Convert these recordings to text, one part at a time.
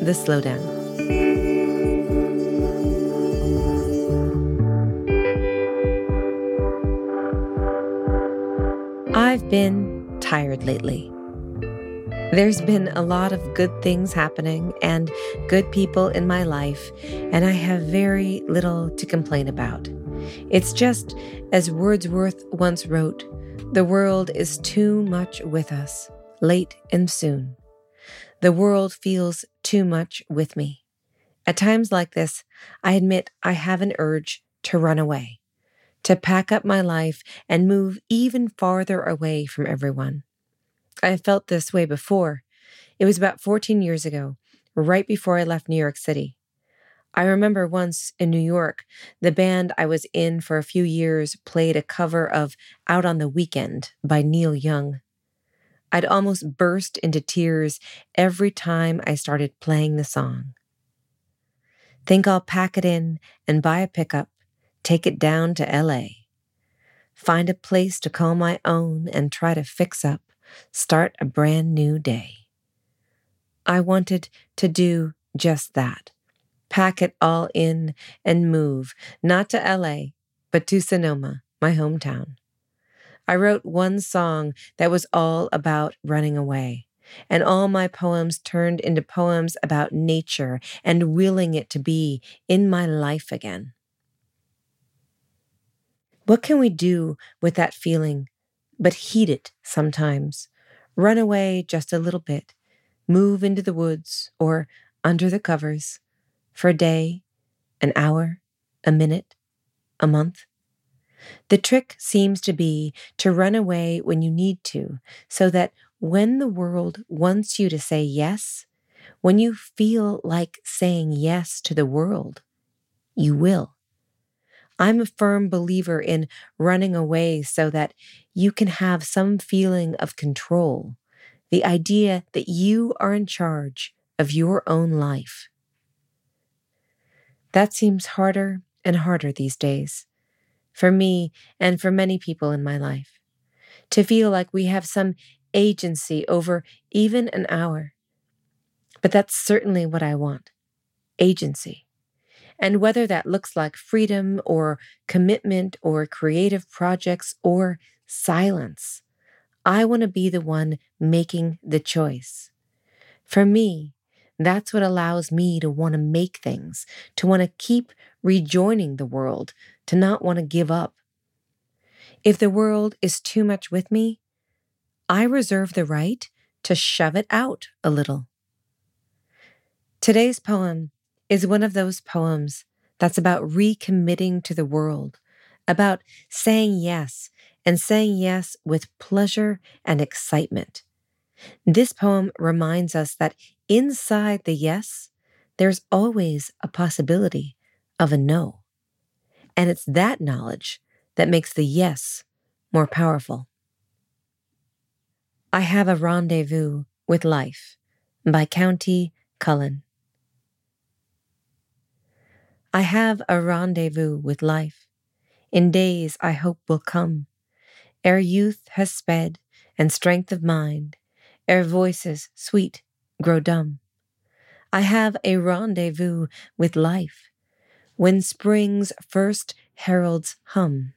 The Slowdown. I've been tired lately. There's been a lot of good things happening and good people in my life, and I have very little to complain about. It's just, as Wordsworth once wrote, the world is too much with us, late and soon. The world feels too much with me. At times like this, I admit I have an urge to run away, to pack up my life and move even farther away from everyone. I have felt this way before. It was about 14 years ago, right before I left New York City. I remember once in New York, the band I was in for a few years played a cover of Out on the Weekend by Neil Young. I'd almost burst into tears every time I started playing the song. Think I'll pack it in and buy a pickup, take it down to LA. Find a place to call my own and try to fix up, start a brand new day. I wanted to do just that pack it all in and move, not to LA, but to Sonoma, my hometown. I wrote one song that was all about running away, and all my poems turned into poems about nature and willing it to be in my life again. What can we do with that feeling but heed it sometimes? Run away just a little bit, move into the woods or under the covers for a day, an hour, a minute, a month. The trick seems to be to run away when you need to, so that when the world wants you to say yes, when you feel like saying yes to the world, you will. I'm a firm believer in running away so that you can have some feeling of control, the idea that you are in charge of your own life. That seems harder and harder these days, for me and for many people in my life, to feel like we have some agency over even an hour. But that's certainly what I want agency. And whether that looks like freedom or commitment or creative projects or silence, I want to be the one making the choice. For me, that's what allows me to want to make things, to want to keep rejoining the world, to not want to give up. If the world is too much with me, I reserve the right to shove it out a little. Today's poem is one of those poems that's about recommitting to the world, about saying yes and saying yes with pleasure and excitement. This poem reminds us that inside the yes, there's always a possibility of a no. And it's that knowledge that makes the yes more powerful. I Have a Rendezvous with Life by Countee Cullen. I have a rendezvous with life in days I hope will come, ere youth has sped and strength of mind, ere voices sweet grow dumb. I have a rendezvous with life when spring's first heralds hum.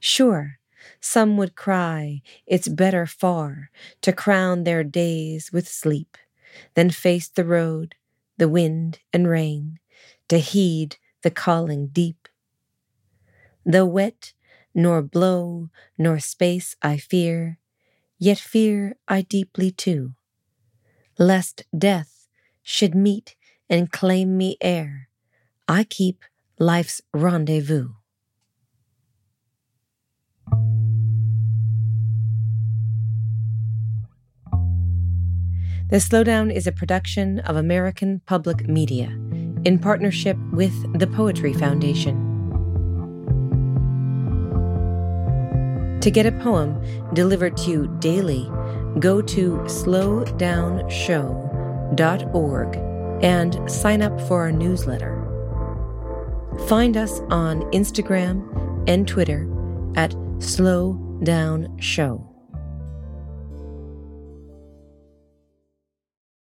Sure, some would cry it's better far to crown their days with sleep than face the road, the wind and rain, to heed the calling deep. Though wet, nor blow, nor space I fear, yet fear I deeply too lest death should meet and claim me ere I keep life's rendezvous. The Slowdown is a production of American Public Media in partnership with the Poetry Foundation. To get a poem delivered to you daily, go to slowdownshow.org and sign up for our newsletter. Find us on Instagram and Twitter at Slow Down Show.